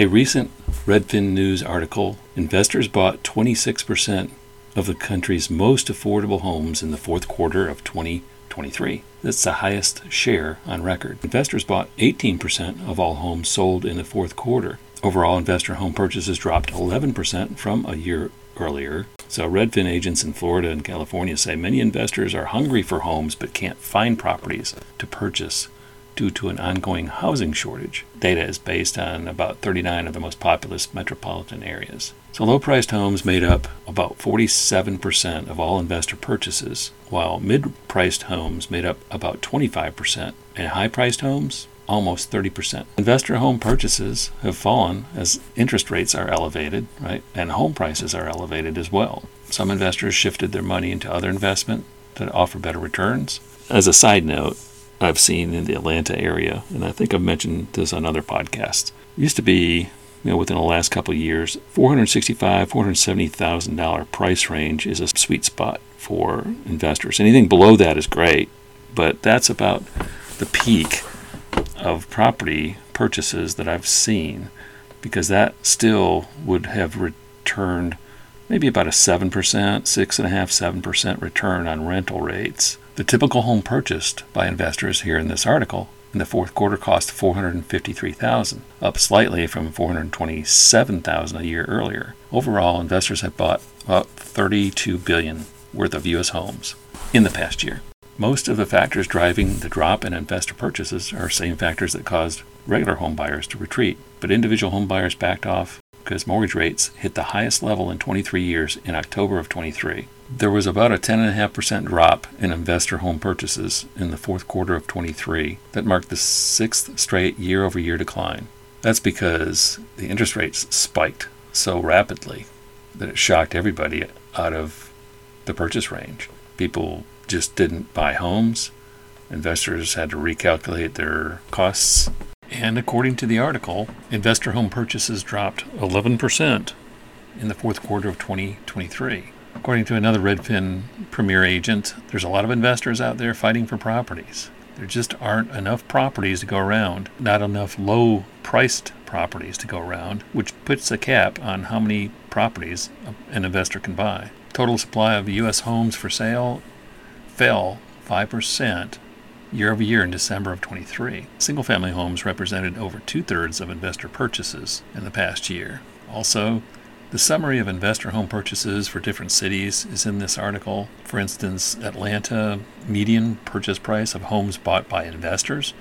A recent Redfin News article investors bought 26% of the country's most affordable homes in the fourth quarter of 2023. That's the highest share on record. Investors bought 18% of all homes sold in the fourth quarter. Overall, investor home purchases dropped 11% from a year earlier. So, Redfin agents in Florida and California say many investors are hungry for homes but can't find properties to purchase due to an ongoing housing shortage. Data is based on about 39 of the most populous metropolitan areas. So, low priced homes made up about 47% of all investor purchases, while mid priced homes made up about 25%, and high priced homes almost 30%. Investor home purchases have fallen as interest rates are elevated, right? And home prices are elevated as well. Some investors shifted their money into other investment that offer better returns. As a side note, I've seen in the Atlanta area, and I think I've mentioned this on other podcasts. Used to be, you know, within the last couple of years, four hundred sixty-five, four hundred seventy thousand dollar price range is a sweet spot for investors. Anything below that is great, but that's about the peak of property purchases that I've seen, because that still would have returned maybe about a seven percent, six and a half, seven percent return on rental rates the typical home purchased by investors here in this article in the fourth quarter cost 453,000, up slightly from 427,000 a year earlier. Overall, investors have bought about 32 billion worth of US homes in the past year. Most of the factors driving the drop in investor purchases are same factors that caused regular home buyers to retreat, but individual home buyers backed off because mortgage rates hit the highest level in 23 years in October of 23. There was about a 10.5% drop in investor home purchases in the fourth quarter of 23 that marked the sixth straight year over year decline. That's because the interest rates spiked so rapidly that it shocked everybody out of the purchase range. People just didn't buy homes. Investors had to recalculate their costs. And according to the article, investor home purchases dropped 11% in the fourth quarter of 2023. According to another Redfin Premier agent, there's a lot of investors out there fighting for properties. There just aren't enough properties to go around, not enough low priced properties to go around, which puts a cap on how many properties an investor can buy. Total supply of U.S. homes for sale fell 5% year over year in December of 23. Single family homes represented over two thirds of investor purchases in the past year. Also, the summary of investor home purchases for different cities is in this article. For instance, Atlanta median purchase price of homes bought by investors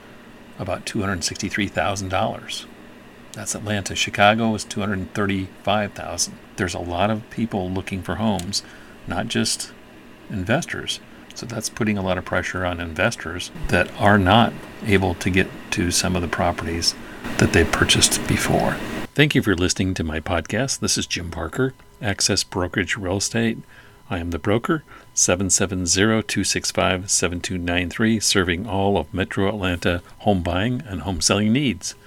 about $263,000. That's Atlanta. Chicago is 235,000. There's a lot of people looking for homes, not just investors. So that's putting a lot of pressure on investors that are not able to get to some of the properties that they purchased before. Thank you for listening to my podcast. This is Jim Parker, Access Brokerage Real Estate. I am the broker, 770-265-7293, serving all of Metro Atlanta home buying and home selling needs.